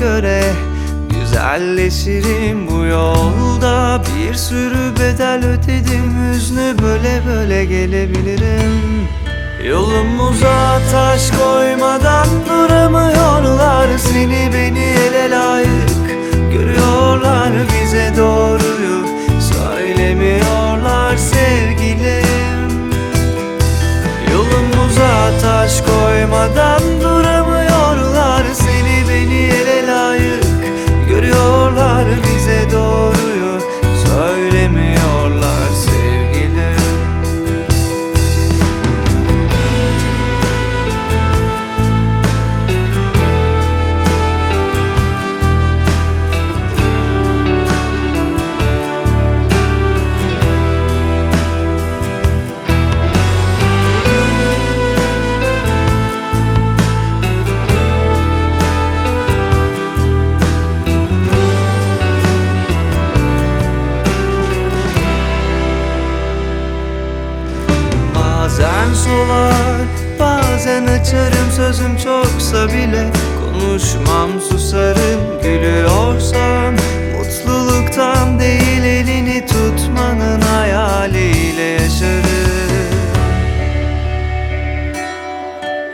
göre Güzelleşirim bu yolda. Bir sürü bedel ödedim Hüznü böyle böyle gelebilirim. Yolumuza taş koymadan duramıyorlar Seni Bazen solar, bazen açarım sözüm çoksa bile. Konuşmam susarım, gülüyorsam Mutluluktan değil elini tutmanın hayaliyle yaşarım.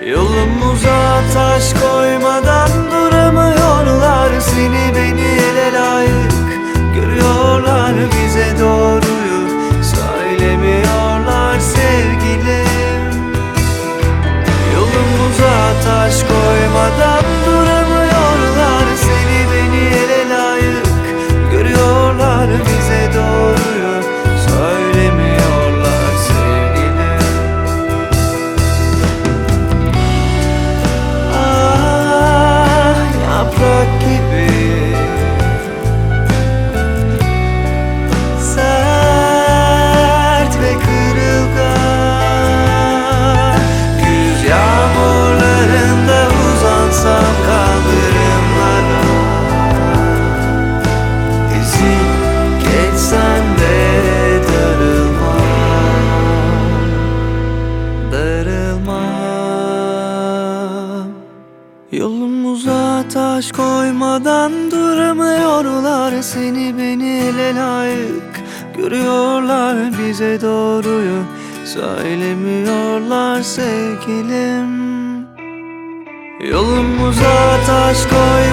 Yolumuza taş koymadan Yolumuza taş koymadan duramıyorlar Seni beni ele layık. Görüyorlar Bize doğruyu söylemiyorlar sevgilim. Yolumuza taş koy